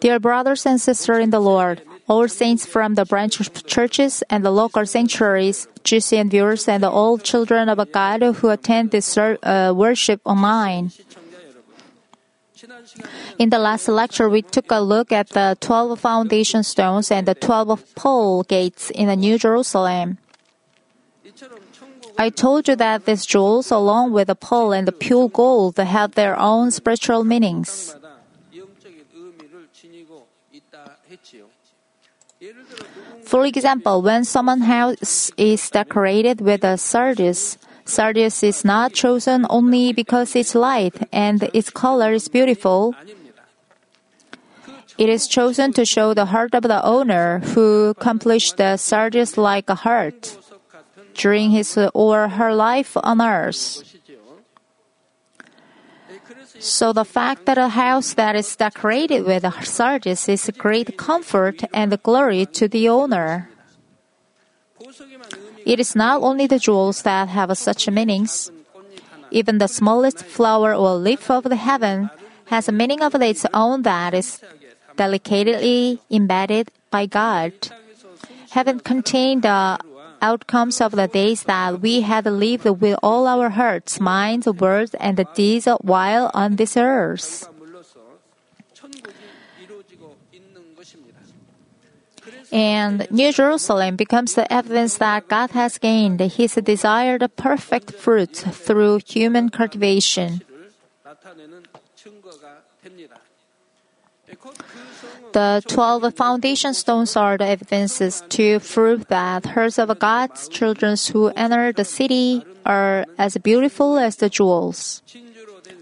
Dear brothers and sisters in the Lord, all saints from the branch churches and the local sanctuaries, GCN viewers, and all children of God who attend this uh, worship online. In the last lecture, we took a look at the 12 foundation stones and the 12 pearl gates in the New Jerusalem. I told you that these jewels, along with the pearl and the pure gold, have their own spiritual meanings. For example, when someone's house is decorated with a sardius, sardius is not chosen only because it's light and its color is beautiful. It is chosen to show the heart of the owner who accomplished the sardius like a heart during his or her life on earth. So the fact that a house that is decorated with sardius is a great comfort and glory to the owner. It is not only the jewels that have such meanings. Even the smallest flower or leaf of the heaven has a meaning of its own that is delicately embedded by God. Heaven contained the outcomes of the days that we had lived with all our hearts, minds, words, and deeds while on this earth. And New Jerusalem becomes the evidence that God has gained His desired perfect fruit through human cultivation. The 12 foundation stones are the evidences to prove that herds of God's children who enter the city are as beautiful as the jewels.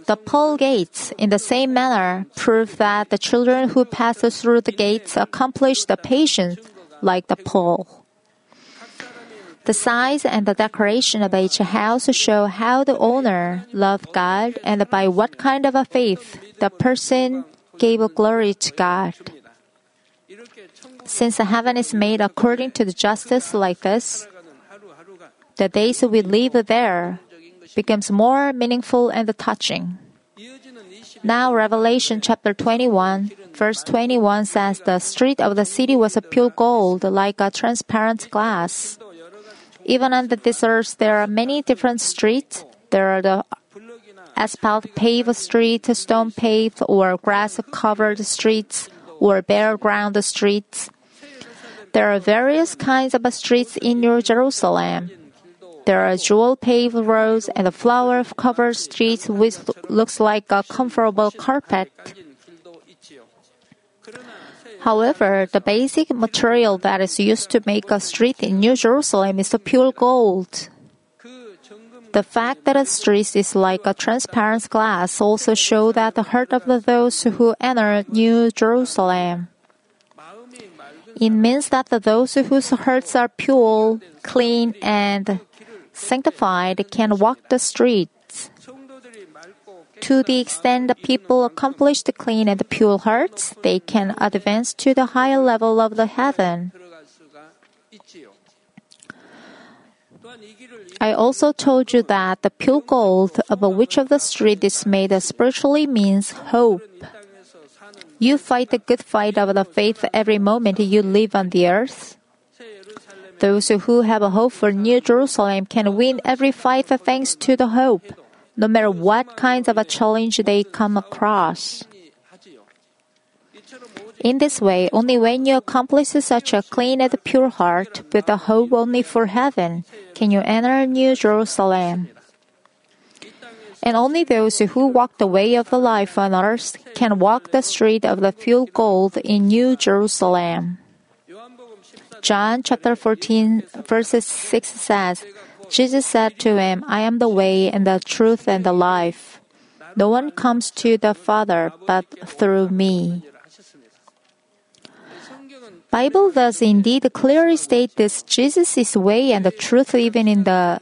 The pearl gates, in the same manner, prove that the children who pass through the gates accomplish the patience like the pearl. The size and the decoration of each house show how the owner loved God and by what kind of a faith the person gave glory to God. Since the heaven is made according to the justice like this, the days we live there becomes more meaningful and touching. Now Revelation chapter 21 verse 21 says the street of the city was a pure gold like a transparent glass. Even on this earth there are many different streets. There are the asphalt paved street, stone paved or grass covered streets or bare ground streets. There are various kinds of streets in New Jerusalem. There are jewel paved roads and flower covered streets which looks like a comfortable carpet. However, the basic material that is used to make a street in New Jerusalem is pure gold. The fact that a street is like a transparent glass also show that the heart of those who enter New Jerusalem. It means that those whose hearts are pure, clean, and sanctified can walk the streets. To the extent the people accomplish the clean and pure hearts, they can advance to the higher level of the heaven. I also told you that the pure gold of which of the street is made spiritually means hope. You fight the good fight of the faith every moment you live on the earth. Those who have a hope for New Jerusalem can win every fight thanks to the hope, no matter what kinds of a challenge they come across. In this way, only when you accomplish such a clean and pure heart with a hope only for heaven can you enter New Jerusalem. And only those who walk the way of the life on earth can walk the street of the pure gold in New Jerusalem. John chapter 14 verses 6 says, Jesus said to him, I am the way and the truth and the life. No one comes to the Father but through me. Bible does indeed clearly state this Jesus is way and the truth even in the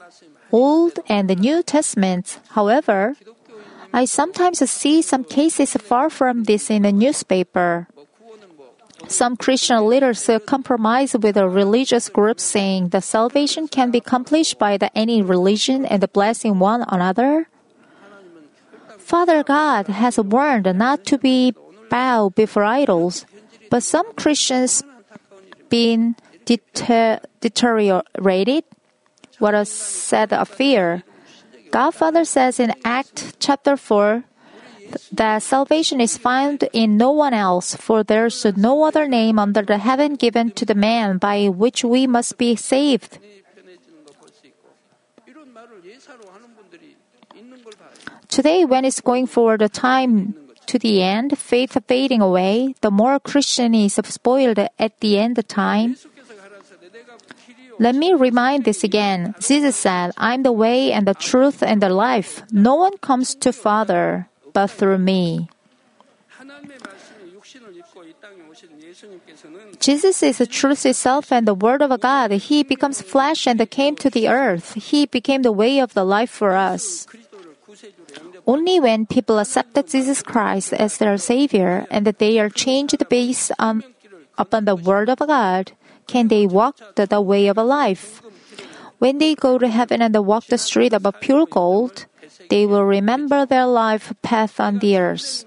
Old and the New Testaments. However, I sometimes see some cases far from this in the newspaper. Some Christian leaders compromise with a religious group saying the salvation can be accomplished by any religion and blessing one another. Father God has warned not to be bow before idols. But some Christians been deter- deteriorated. What a sad affair. God Father says in Act chapter 4 that salvation is found in no one else, for there is no other name under the heaven given to the man by which we must be saved. Today, when it's going for the time to the end, faith fading away, the more Christian is spoiled at the end of time. Let me remind this again. Jesus said, I'm the way and the truth and the life. No one comes to Father but through me. Jesus is the truth itself and the Word of God. He becomes flesh and came to the earth. He became the way of the life for us. Only when people accept Jesus Christ as their Savior and that they are changed based on, upon the Word of God can they walk the, the way of life. When they go to heaven and walk the street of pure gold, they will remember their life path on the earth.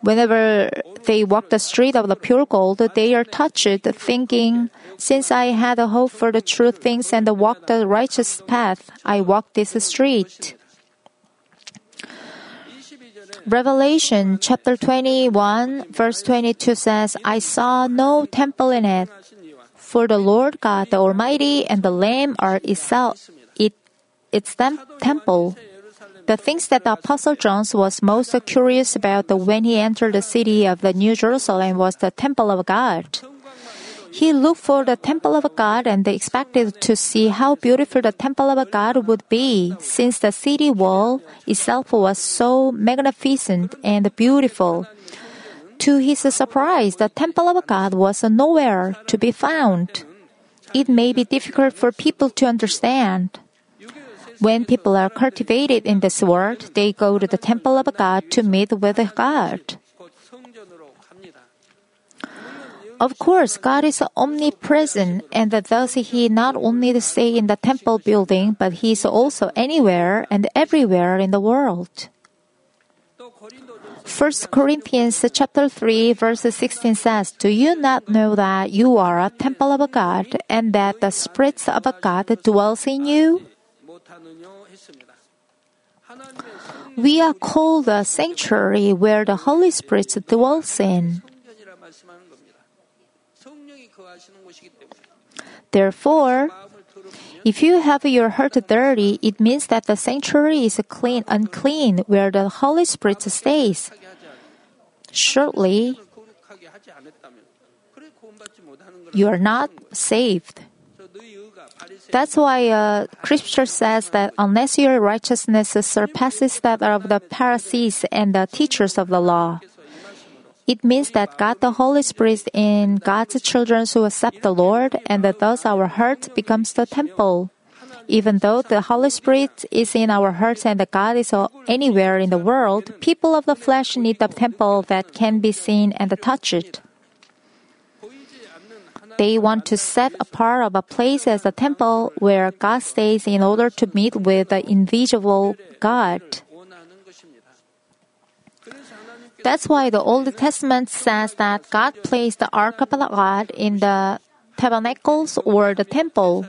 Whenever they walk the street of the pure gold, they are touched, thinking, Since I had a hope for the true things and walked the righteous path, I walk this street. Revelation chapter 21, verse 22 says, I saw no temple in it, for the Lord God, the Almighty, and the Lamb are itself, it, its temple. The things that the Apostle John was most curious about when he entered the city of the New Jerusalem was the temple of God. He looked for the temple of God and expected to see how beautiful the temple of God would be, since the city wall itself was so magnificent and beautiful. To his surprise, the temple of God was nowhere to be found. It may be difficult for people to understand. When people are cultivated in this world, they go to the temple of God to meet with God. Of course, God is omnipresent, and thus He not only stay in the temple building, but He is also anywhere and everywhere in the world. 1 Corinthians chapter 3 verse 16 says, Do you not know that you are a temple of God and that the Spirit of God dwells in you? We are called a sanctuary where the Holy Spirit dwells in. Therefore, if you have your heart dirty, it means that the sanctuary is clean, unclean, where the Holy Spirit stays. Surely, you are not saved. That's why uh, Scripture says that unless your righteousness surpasses that of the Pharisees and the teachers of the law, it means that God the Holy Spirit in God's children who accept the Lord, and that thus our heart becomes the temple. Even though the Holy Spirit is in our hearts and God is anywhere in the world, people of the flesh need the temple that can be seen and touched. They want to set apart of a place as a temple where God stays in order to meet with the invisible God. That's why the Old Testament says that God placed the Ark of God in the tabernacles or the temple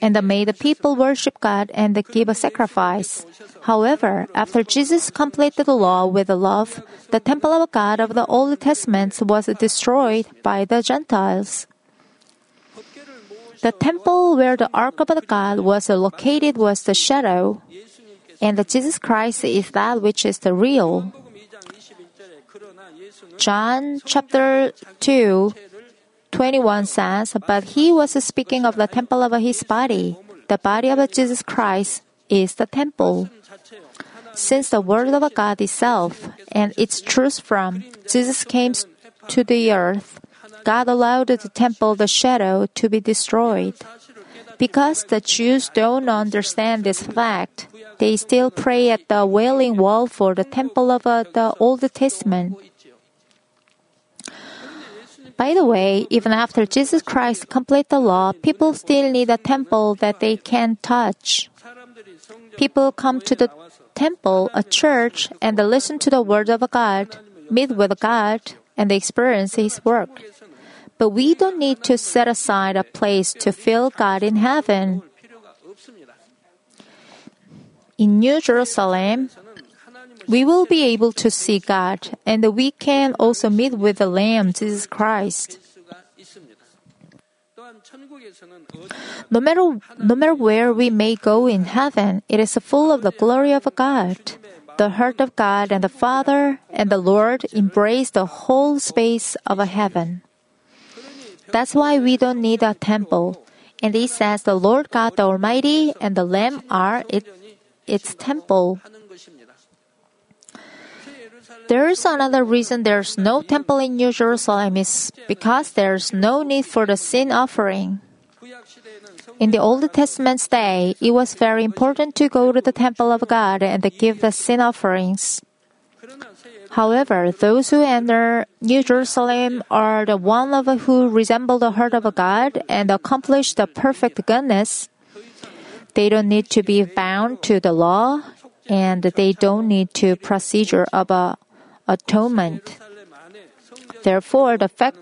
and made the people worship God and give a sacrifice. However, after Jesus completed the law with love, the temple of God of the Old Testament was destroyed by the Gentiles. The temple where the Ark of God was located was the shadow, and Jesus Christ is that which is the real. John chapter 2, 21 says, But he was speaking of the temple of his body. The body of Jesus Christ is the temple. Since the Word of God itself and its truth from Jesus came to the earth, God allowed the temple, the shadow, to be destroyed. Because the Jews don't understand this fact, they still pray at the Wailing Wall for the temple of uh, the Old Testament. By the way, even after Jesus Christ completed the law, people still need a temple that they can touch. People come to the temple, a church, and they listen to the word of God. meet with God and experience His work. But we don't need to set aside a place to feel God in heaven. In New Jerusalem, we will be able to see God, and we can also meet with the Lamb, Jesus Christ. No matter, no matter where we may go in heaven, it is full of the glory of God. The heart of God and the Father and the Lord embrace the whole space of a heaven. That's why we don't need a temple. And it says the Lord God the Almighty and the Lamb are it, its temple. There is another reason there's no temple in New Jerusalem is because there's no need for the sin offering. In the Old Testament's day, it was very important to go to the temple of God and give the sin offerings. However, those who enter New Jerusalem are the one of who resemble the heart of God and accomplish the perfect goodness. They don't need to be bound to the law, and they don't need to procedure of a atonement. Therefore, the fact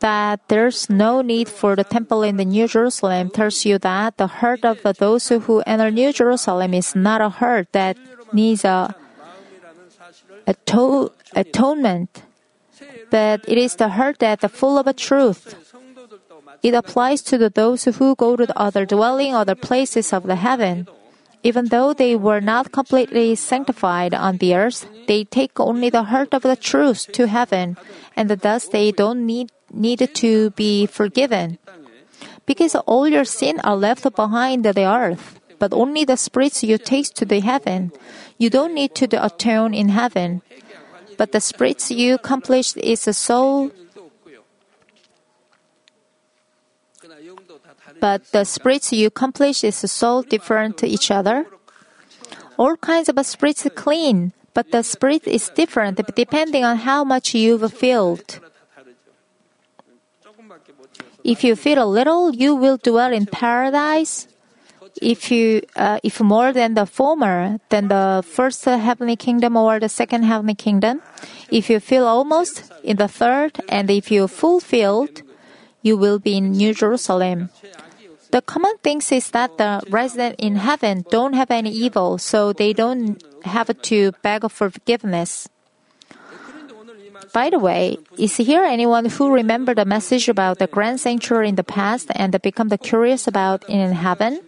that there's no need for the temple in the New Jerusalem tells you that the heart of those who enter New Jerusalem is not a heart that needs a ato- atonement, but it is the heart that is full of truth. It applies to those who go to the other dwelling other places of the heaven. Even though they were not completely sanctified on the earth, they take only the heart of the truth to heaven, and thus they don't need, need to be forgiven. Because all your sins are left behind the earth, but only the spirits you take to the heaven. You don't need to atone in heaven, but the spirits you accomplished is a soul but the spirits you accomplish is so different to each other. All kinds of spirits clean, but the spirit is different depending on how much you've filled. If you feel a little, you will dwell in paradise. If you, uh, if more than the former, then the first heavenly kingdom or the second heavenly kingdom. If you feel almost in the third, and if you fulfilled, you will be in New Jerusalem. The common thing is that the residents in heaven don't have any evil, so they don't have to beg for forgiveness. By the way, is here anyone who remember the message about the grand sanctuary in the past and become the curious about in heaven?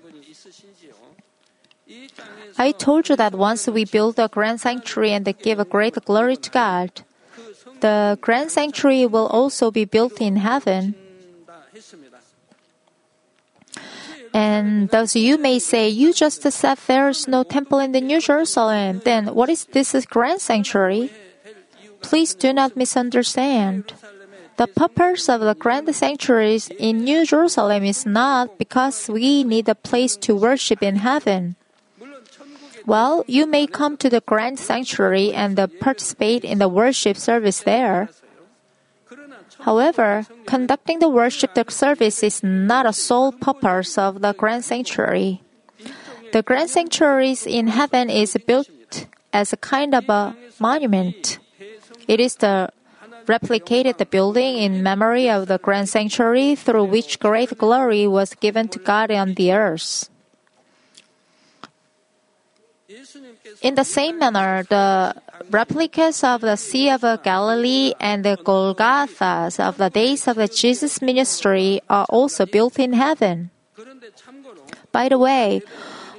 I told you that once we build a grand sanctuary and give a great glory to God, the grand sanctuary will also be built in heaven. And thus you may say, You just said there is no temple in the New Jerusalem. Then what is this grand sanctuary? Please do not misunderstand. The purpose of the grand sanctuaries in New Jerusalem is not because we need a place to worship in heaven. Well, you may come to the grand sanctuary and participate in the worship service there. However, conducting the worship service is not a sole purpose of the grand sanctuary. The grand sanctuaries in heaven is built as a kind of a monument. It is the replicated the building in memory of the grand sanctuary through which great glory was given to God on the earth. In the same manner, the replicas of the Sea of Galilee and the Golgothas of the days of the Jesus ministry are also built in heaven. By the way,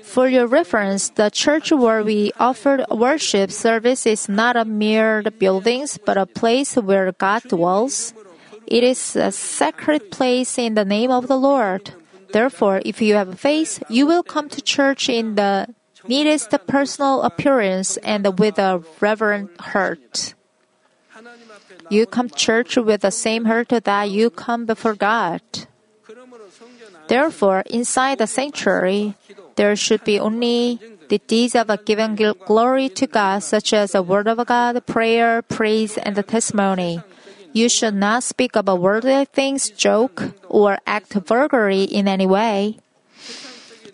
for your reference, the church where we offered worship service is not a mere buildings, but a place where God dwells. It is a sacred place in the name of the Lord. Therefore, if you have faith, you will come to church in the neatest personal appearance and with a reverent heart. You come to church with the same heart that you come before God. Therefore, inside the sanctuary, there should be only the deeds of giving glory to God, such as the word of God, prayer, praise, and the testimony. You should not speak about worldly things, joke, or act vulgarly in any way.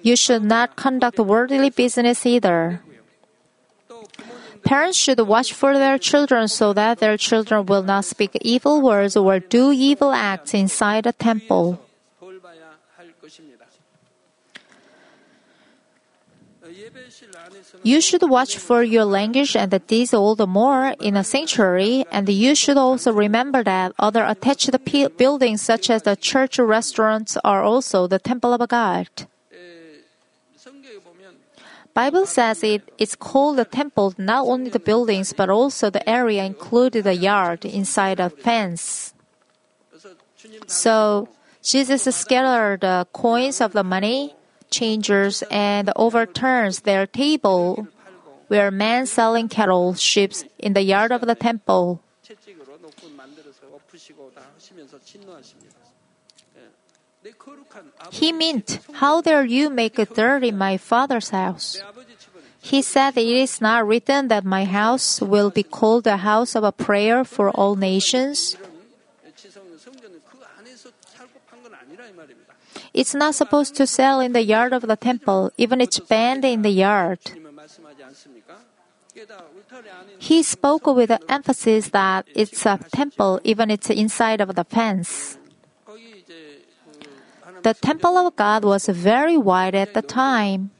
You should not conduct worldly business either. Parents should watch for their children so that their children will not speak evil words or do evil acts inside a temple. You should watch for your language and deeds all the more in a sanctuary, and you should also remember that other attached buildings such as the church restaurants are also the temple of God. Bible says it is called a temple not only the buildings but also the area included the yard inside a fence. So Jesus scattered the coins of the money changers and overturns their table where men selling cattle, sheep in the yard of the temple. He meant, How dare you make a dirt in my father's house? He said, It is not written that my house will be called a house of a prayer for all nations. It's not supposed to sell in the yard of the temple, even it's banned in the yard. He spoke with the emphasis that it's a temple, even it's inside of the fence. The temple of God was very wide at the time.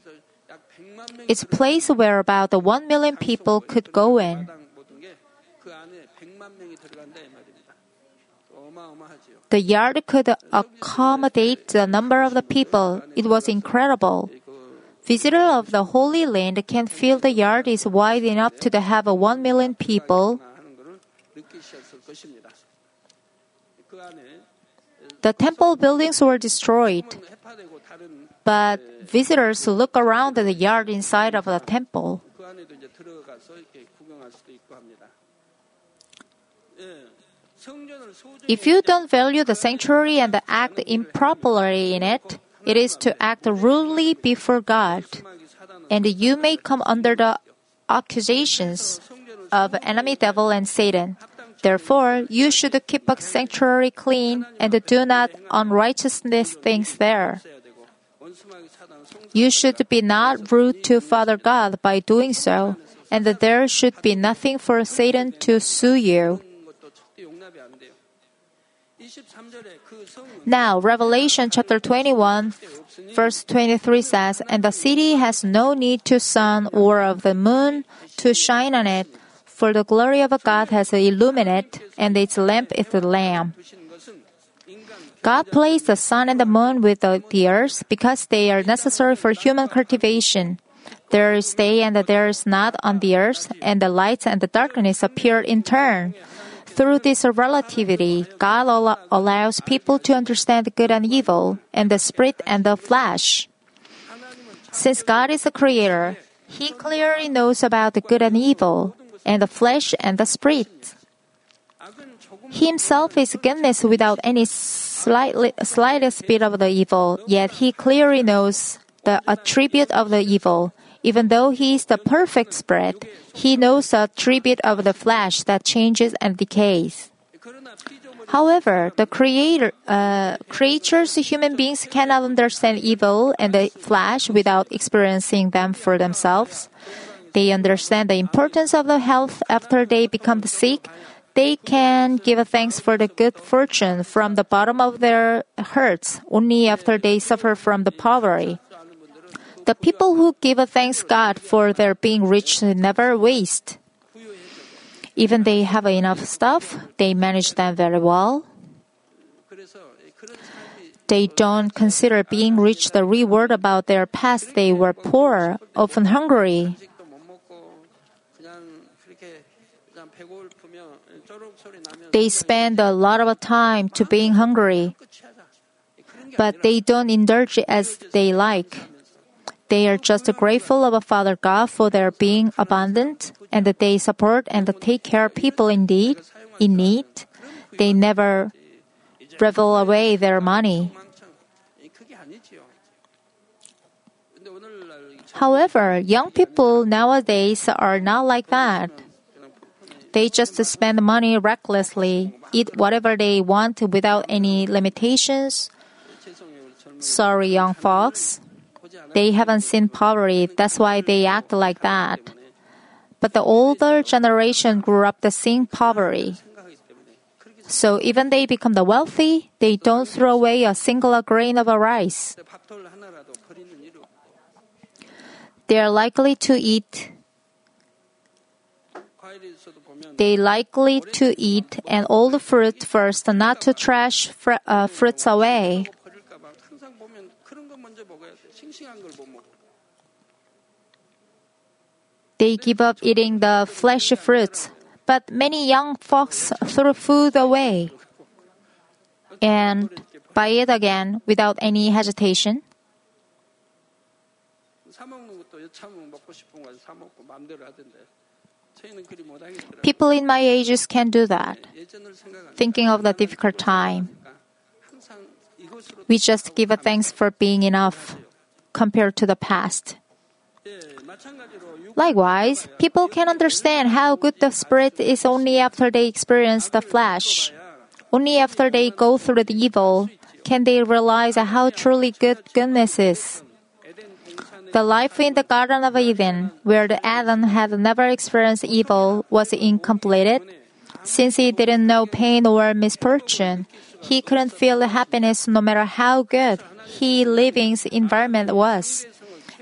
Its place where about 1 million people could go in. The yard could accommodate the number of the people. It was incredible. Visitor of the Holy Land can feel the yard is wide enough to have 1 million people. The temple buildings were destroyed, but visitors look around at the yard inside of the temple. If you don't value the sanctuary and act improperly in it, it is to act rudely before God, and you may come under the accusations of enemy devil and Satan. Therefore, you should keep a sanctuary clean and do not unrighteousness things there. You should be not rude to Father God by doing so, and there should be nothing for Satan to sue you. Now, Revelation chapter 21, verse 23 says, And the city has no need to sun or of the moon to shine on it, for the glory of God has illuminated, and its lamp is the Lamb. God placed the sun and the moon with the earth because they are necessary for human cultivation. There is day and there is night on the earth, and the light and the darkness appear in turn. Through this relativity, God al- allows people to understand good and evil, and the spirit and the flesh. Since God is the creator, He clearly knows about the good and evil and the flesh and the spirit. He himself is goodness without any slightly, slightest bit of the evil, yet he clearly knows the attribute of the evil. Even though he is the perfect spirit, he knows the attribute of the flesh that changes and decays. However, the creator, uh, creatures, human beings cannot understand evil and the flesh without experiencing them for themselves they understand the importance of the health after they become sick, they can give thanks for the good fortune from the bottom of their hearts only after they suffer from the poverty. The people who give thanks God for their being rich never waste. Even they have enough stuff, they manage them very well. They don't consider being rich the reward about their past they were poor, often hungry, They spend a lot of time to being hungry, but they don't indulge as they like. They are just grateful of Father God for their being abundant, and that they support and take care of people in need. In need, they never revel away their money. However, young people nowadays are not like that. They just spend money recklessly, eat whatever they want without any limitations. Sorry, young folks. They haven't seen poverty, that's why they act like that. But the older generation grew up seeing poverty. So even they become the wealthy, they don't throw away a single grain of rice. They are likely to eat they likely to eat and all the fruit first, not to trash fr- uh, fruits away. They give up eating the flesh fruits, but many young fox throw food away and buy it again without any hesitation. People in my ages can do that, thinking of the difficult time. We just give a thanks for being enough compared to the past. Likewise, people can understand how good the spirit is only after they experience the flesh. Only after they go through the evil can they realize how truly good goodness is. The life in the Garden of Eden, where Adam had never experienced evil, was incomplete. Since he didn't know pain or misfortune, he couldn't feel happiness no matter how good he living's environment was.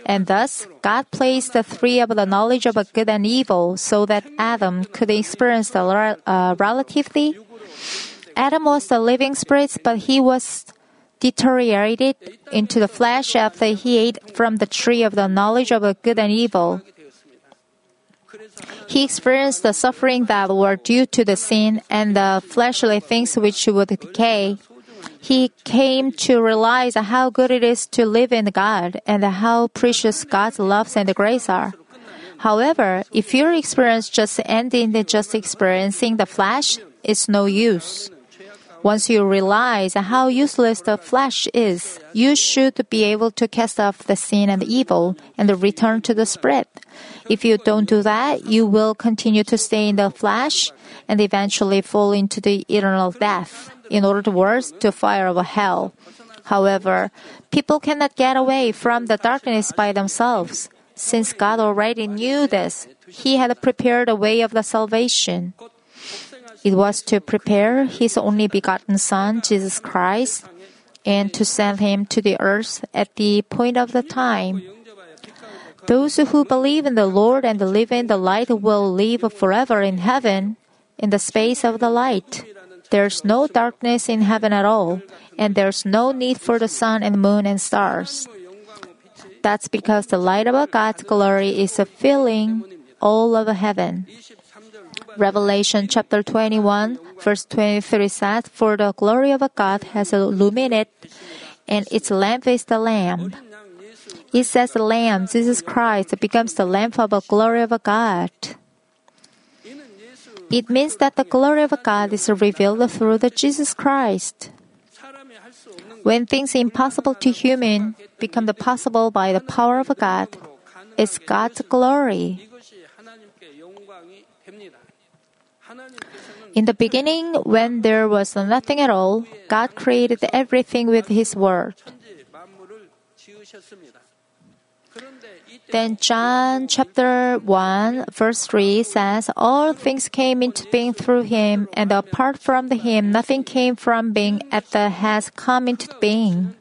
And thus, God placed the three of the knowledge of good and evil so that Adam could experience the uh, relatively. Adam was the living spirit, but he was deteriorated into the flesh after he ate from the tree of the knowledge of good and evil. He experienced the suffering that were due to the sin and the fleshly things which would decay. He came to realize how good it is to live in God and how precious God's loves and grace are. However, if your experience just ends in just experiencing the flesh, it's no use. Once you realize how useless the flesh is, you should be able to cast off the sin and evil and return to the Spirit. If you don't do that, you will continue to stay in the flesh and eventually fall into the eternal death, in order worse, to fire of hell. However, people cannot get away from the darkness by themselves. Since God already knew this, He had prepared a way of the salvation. It was to prepare His only begotten Son, Jesus Christ, and to send Him to the earth at the point of the time. Those who believe in the Lord and live in the light will live forever in heaven, in the space of the light. There's no darkness in heaven at all, and there's no need for the sun and moon and stars. That's because the light of God's glory is filling all of heaven. Revelation chapter 21, verse 23 says, For the glory of God has illumined, and its lamp is the Lamb. It says the Lamb, Jesus Christ, becomes the lamp of the glory of God. It means that the glory of God is revealed through the Jesus Christ. When things impossible to human become the possible by the power of God, it's God's glory. In the beginning, when there was nothing at all, God created everything with His Word. Then John chapter 1 verse 3 says, All things came into being through him, and apart from him nothing came from being at the has come into being.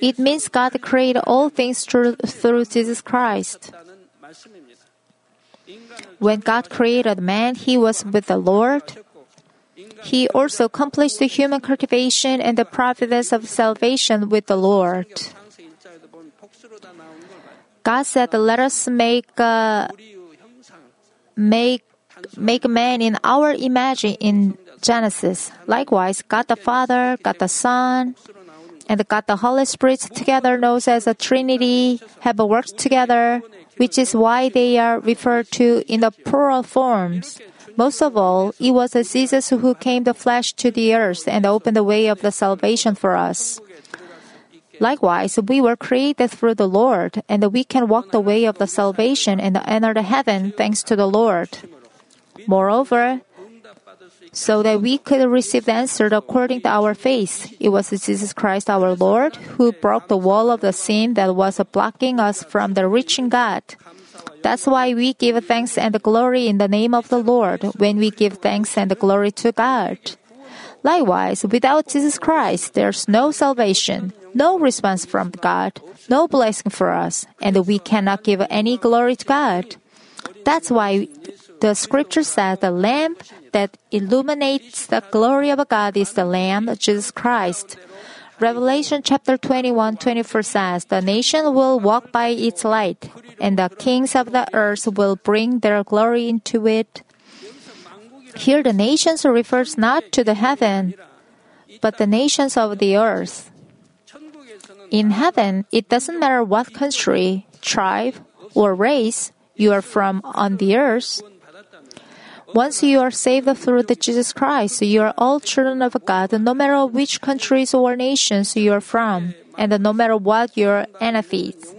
It means God created all things through, through Jesus Christ. When God created man, he was with the Lord. He also accomplished the human cultivation and the providence of salvation with the Lord. God said, "Let us make uh, make make man in our image." In Genesis, likewise, God the Father, God the Son, and God the Holy Spirit together known as a Trinity have worked together which is why they are referred to in the plural forms. Most of all, it was Jesus who came the flesh to the earth and opened the way of the salvation for us. Likewise, we were created through the Lord, and we can walk the way of the salvation and enter the heaven thanks to the Lord. Moreover, so that we could receive the answer according to our faith. It was Jesus Christ our Lord who broke the wall of the sin that was blocking us from the reaching God. That's why we give thanks and glory in the name of the Lord when we give thanks and glory to God. Likewise, without Jesus Christ, there's no salvation, no response from God, no blessing for us, and we cannot give any glory to God. That's why the scripture says the lamp that illuminates the glory of God is the Lamb, Jesus Christ. Revelation chapter 21, 24 says, The nation will walk by its light, and the kings of the earth will bring their glory into it. Here the nations refers not to the heaven, but the nations of the earth. In heaven, it doesn't matter what country, tribe, or race you are from on the earth. Once you are saved through the Jesus Christ, you are all children of God, no matter which countries or nations you are from, and no matter what your enemies.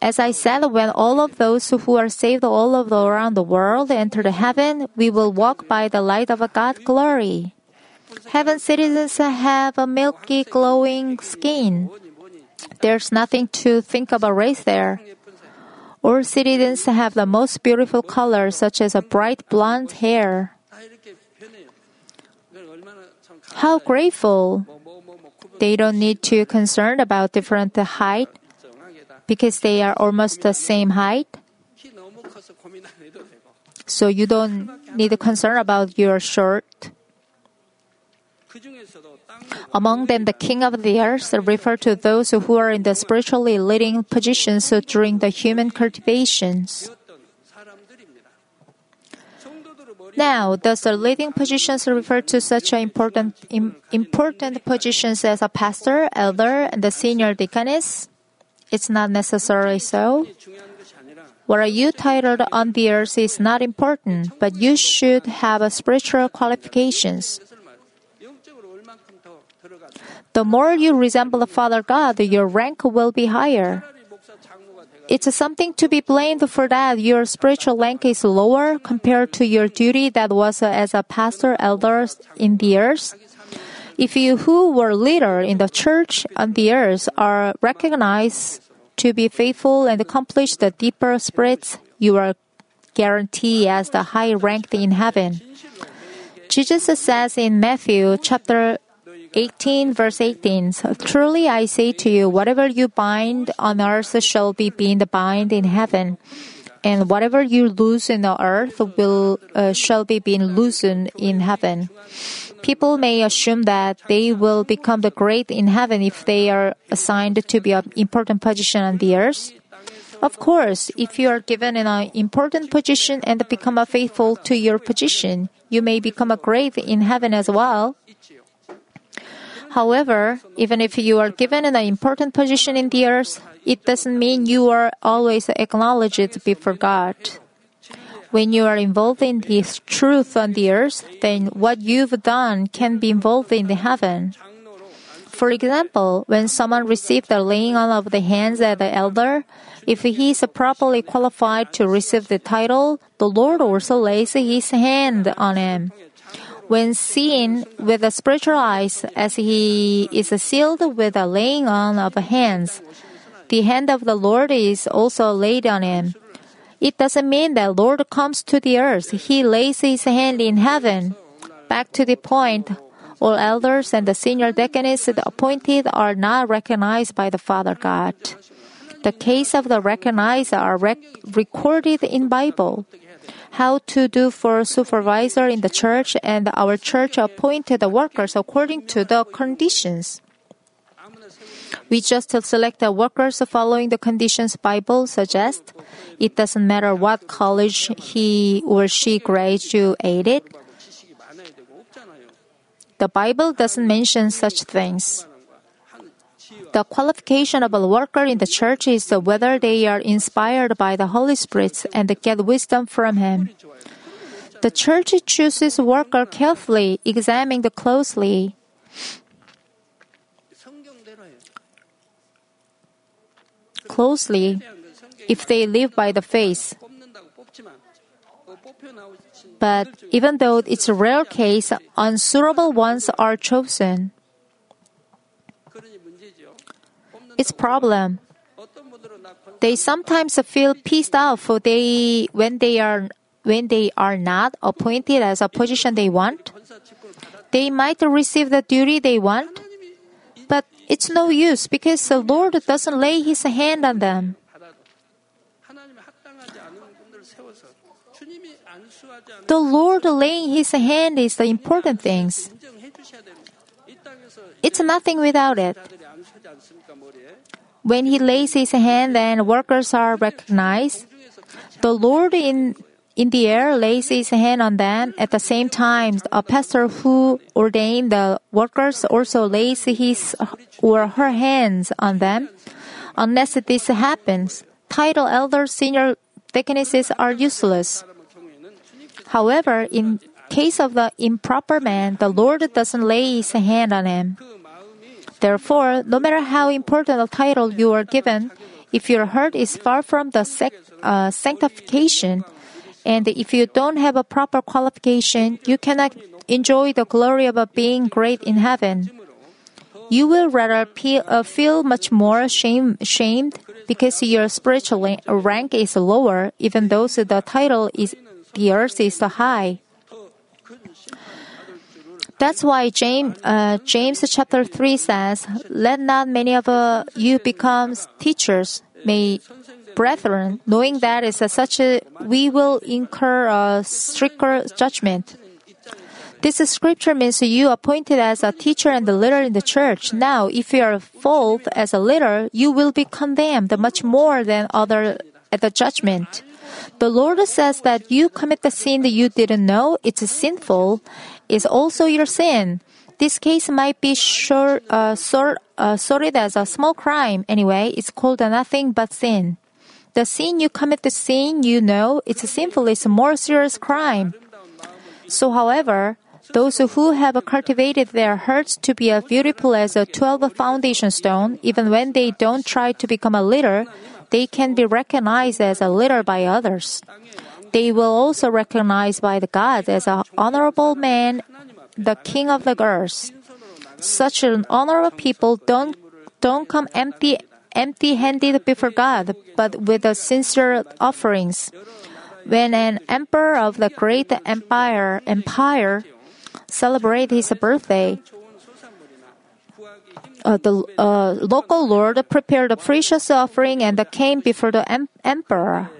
As I said, when all of those who are saved all over around the world enter the heaven, we will walk by the light of God's glory. Heaven citizens have a milky, glowing skin. There's nothing to think about race there. All citizens have the most beautiful colors, such as a bright blonde hair. How grateful! They don't need to concern about different height because they are almost the same height. So you don't need to concern about your short. Among them, the king of the earth refer to those who are in the spiritually leading positions during the human cultivations. Now, does the leading positions refer to such important important positions as a pastor, elder, and the senior deaconess? It's not necessarily so. What are you titled on the earth is not important, but you should have spiritual qualifications. The more you resemble the Father God, your rank will be higher. It's something to be blamed for that your spiritual rank is lower compared to your duty that was as a pastor elder in the earth. If you who were leader in the church on the earth are recognized to be faithful and accomplish the deeper spirits, you are guaranteed as the high ranked in heaven. Jesus says in Matthew chapter 18 verse 18 Truly I say to you whatever you bind on earth shall be being bound in heaven. And whatever you loose in the earth will uh, shall be being loosened in heaven. People may assume that they will become the great in heaven if they are assigned to be an important position on the earth. Of course, if you are given an important position and become a faithful to your position, you may become a great in heaven as well. However, even if you are given an important position in the earth, it doesn't mean you are always acknowledged before God. When you are involved in His truth on the earth, then what you've done can be involved in the heaven. For example, when someone receives the laying on of the hands at the elder, if he is properly qualified to receive the title, the Lord also lays his hand on him when seen with the spiritual eyes as he is sealed with the laying on of hands. The hand of the Lord is also laid on him. It doesn't mean that Lord comes to the earth. He lays his hand in heaven. Back to the point, all elders and the senior deaconess appointed are not recognized by the Father God. The case of the recognized are rec- recorded in Bible how to do for supervisor in the church and our church appointed the workers according to the conditions. We just select the workers following the conditions Bible suggests. It doesn't matter what college he or she graduated. The Bible doesn't mention such things. The qualification of a worker in the church is whether they are inspired by the Holy Spirit and get wisdom from Him. The church chooses worker carefully, examining them closely. Closely, if they live by the faith. But even though it's a rare case, unsuitable ones are chosen. its problem. They sometimes feel pissed off for they when they are when they are not appointed as a position they want. They might receive the duty they want, but it's no use because the Lord doesn't lay his hand on them. The Lord laying His hand is the important things. It's nothing without it. When he lays his hand then workers are recognized, the Lord in in the air lays his hand on them. At the same time, a pastor who ordained the workers also lays his or her hands on them. Unless this happens, title elders, senior deaconesses are useless. However, in case of the improper man, the Lord doesn't lay his hand on him. Therefore, no matter how important a title you are given, if your heart is far from the sec- uh, sanctification, and if you don't have a proper qualification, you cannot enjoy the glory of being great in heaven. You will rather pe- uh, feel much more shame- shamed because your spiritual rank is lower, even though the title is the earth is high. That's why James, uh, James chapter 3 says, Let not many of uh, you become teachers, may brethren, knowing that is such a, we will incur a stricter judgment. This scripture means you appointed as a teacher and a leader in the church. Now, if you are fault as a leader, you will be condemned much more than other at the judgment. The Lord says that you commit the sin that you didn't know it's sinful is also your sin. This case might be sure, uh, sort, uh, sorted as a small crime. Anyway, it's called a nothing but sin. The sin you commit, the sin you know it's sinful it's a more serious crime. So, however, those who have cultivated their hearts to be as beautiful as a 12 foundation stone, even when they don't try to become a leader, they can be recognized as a leader by others. They will also recognize by the God as an honorable man, the king of the girls. Such an honorable people don't don't come empty empty-handed before God, but with a sincere offerings. When an emperor of the great empire empire celebrate his birthday, uh, the uh, local lord prepared a precious offering and came before the em- emperor.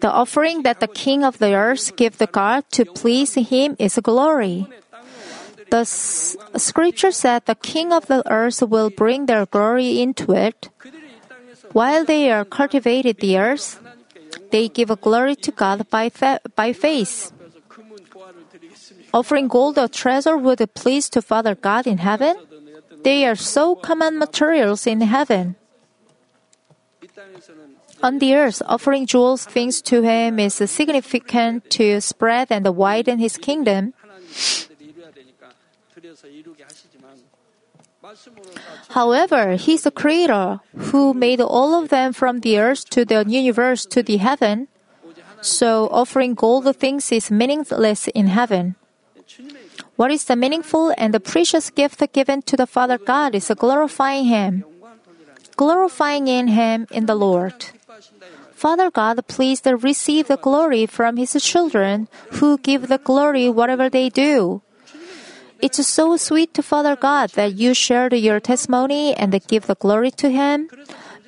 The offering that the king of the earth give the God to please him is glory. The s- scripture said the king of the earth will bring their glory into it. While they are cultivated the earth, they give glory to God by, fa- by faith. Offering gold or treasure would please to Father God in heaven. They are so common materials in heaven. On the earth, offering jewels things to him is significant to spread and widen his kingdom. However, he is the creator who made all of them from the earth to the universe to the heaven. So offering gold things is meaningless in heaven. What is the meaningful and the precious gift given to the Father God is glorifying Him, glorifying in Him in the Lord. Father God please receive the glory from his children who give the glory whatever they do. It's so sweet to Father God that you shared your testimony and give the glory to him.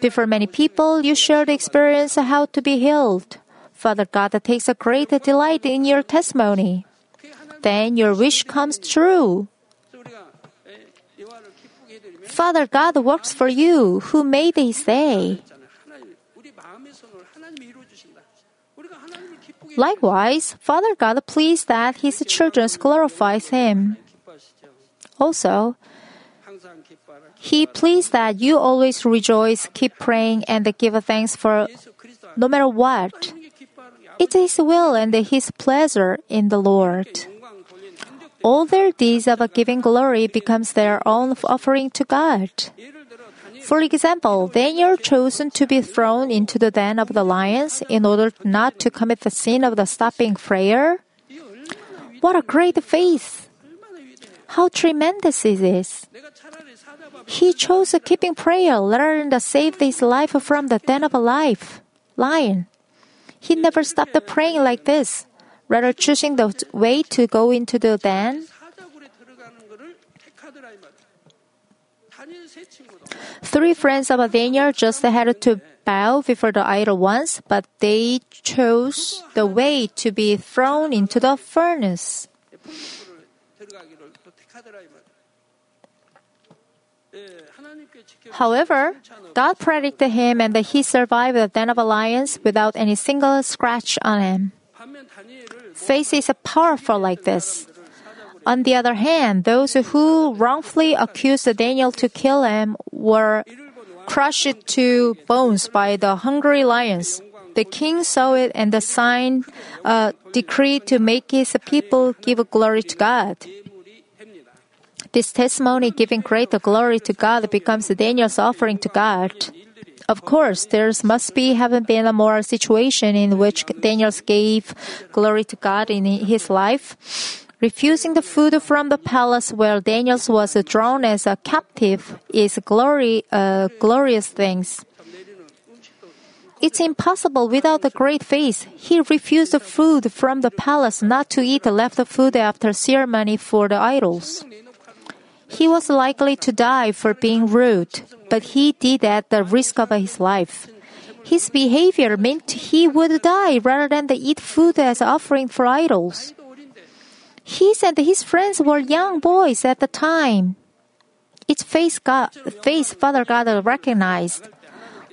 Before many people, you shared the experience how to be healed. Father God takes a great delight in your testimony. Then your wish comes true. Father God works for you who made they day. Likewise, Father God pleased that his children glorifies him. Also, he pleased that you always rejoice, keep praying, and give thanks for no matter what. It is his will and his pleasure in the Lord. All their deeds of giving glory becomes their own offering to God. For example, Daniel chosen to be thrown into the den of the lions in order not to commit the sin of the stopping prayer. What a great faith! How tremendous it is! He chose keeping prayer rather than to save his life from the den of a life, lion. He never stopped praying like this, rather choosing the way to go into the den. Three friends of Daniel just had to bow before the idol once, but they chose the way to be thrown into the furnace. However, God predicted him and that he survived the den of lions without any single scratch on him. Faith is powerful like this. On the other hand, those who wrongfully accused Daniel to kill him were crushed to bones by the hungry lions. The king saw it and signed a decree to make his people give glory to God. This testimony giving greater glory to God becomes Daniel's offering to God. Of course, there must be haven't been a moral situation in which Daniel gave glory to God in his life. Refusing the food from the palace where Daniel was thrown as a captive is glory, uh, glorious things. It's impossible without the great faith. He refused the food from the palace not to eat left food after ceremony for the idols. He was likely to die for being rude, but he did at the risk of his life. His behavior meant he would die rather than eat food as offering for idols. He and his friends were young boys at the time. It's face God, face Father God recognized.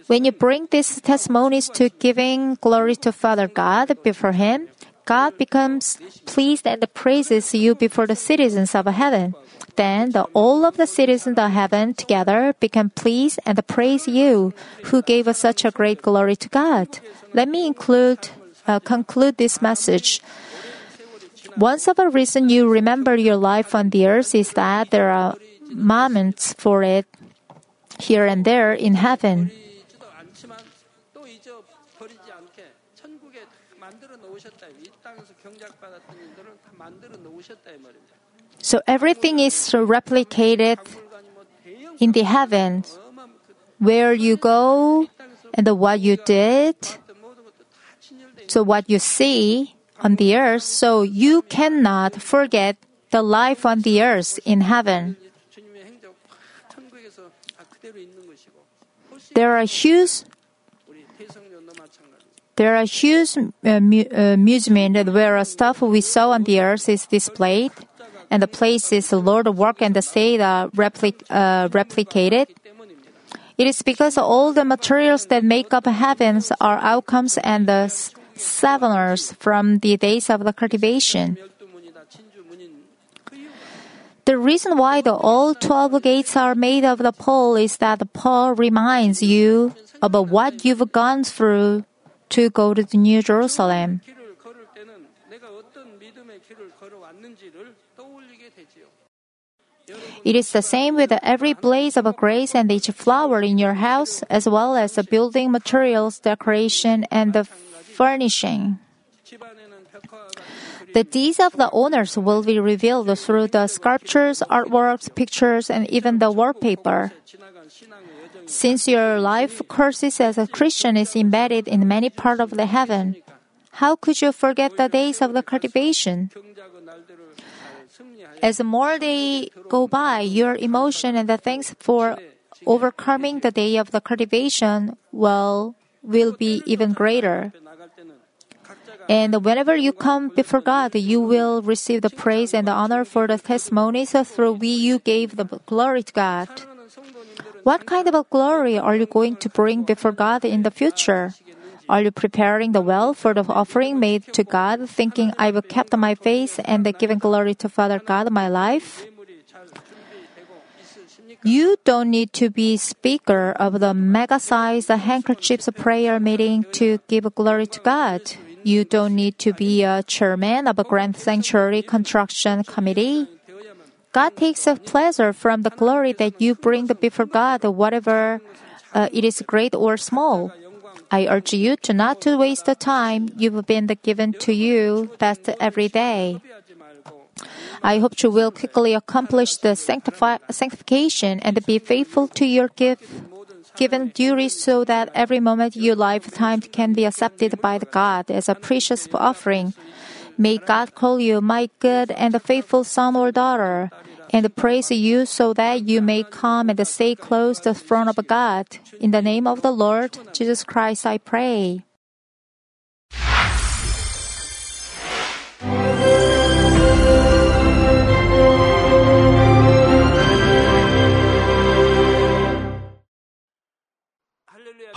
When you bring these testimonies to giving glory to Father God before Him, God becomes pleased and praises you before the citizens of heaven. Then the, all of the citizens of heaven together become pleased and praise you, who gave us such a great glory to God. Let me include, uh, conclude this message. One of reason you remember your life on the earth is that there are moments for it here and there in heaven. So everything is replicated in the heavens. Where you go and what you did, so what you see, on the earth, so you cannot forget the life on the earth in heaven. There are huge there are huge uh, uh, amusement where a stuff we saw on the earth is displayed, and the places the Lord work and the state are repli- uh, replicated. It is because all the materials that make up heavens are outcomes and the southerners from the days of the cultivation. The reason why the all 12 gates are made of the pearl is that the pearl reminds you about what you've gone through to go to the New Jerusalem. It is the same with every blaze of grace and each flower in your house, as well as the building materials, decoration, and the furnishing. The deeds of the owners will be revealed through the sculptures, artworks, pictures, and even the wallpaper. Since your life courses as a Christian is embedded in many parts of the heaven, how could you forget the days of the cultivation? As more days go by, your emotion and the thanks for overcoming the day of the cultivation will, will be even greater. And whenever you come before God, you will receive the praise and the honor for the testimonies through which you gave the glory to God. What kind of a glory are you going to bring before God in the future? Are you preparing the well for the offering made to God, thinking I will kept my face and given glory to Father God my life? You don't need to be speaker of the mega-sized handkerchiefs prayer meeting to give glory to God. You don't need to be a chairman of a grand sanctuary construction committee. God takes a pleasure from the glory that you bring before God, whatever uh, it is great or small. I urge you to not to waste the time you've been given to you best every day. I hope you will quickly accomplish the sanctifi- sanctification and be faithful to your gift given duty so that every moment your lifetime can be accepted by God as a precious offering. May God call you my good and faithful son or daughter, and praise you so that you may come and stay close to the throne of God. In the name of the Lord Jesus Christ, I pray.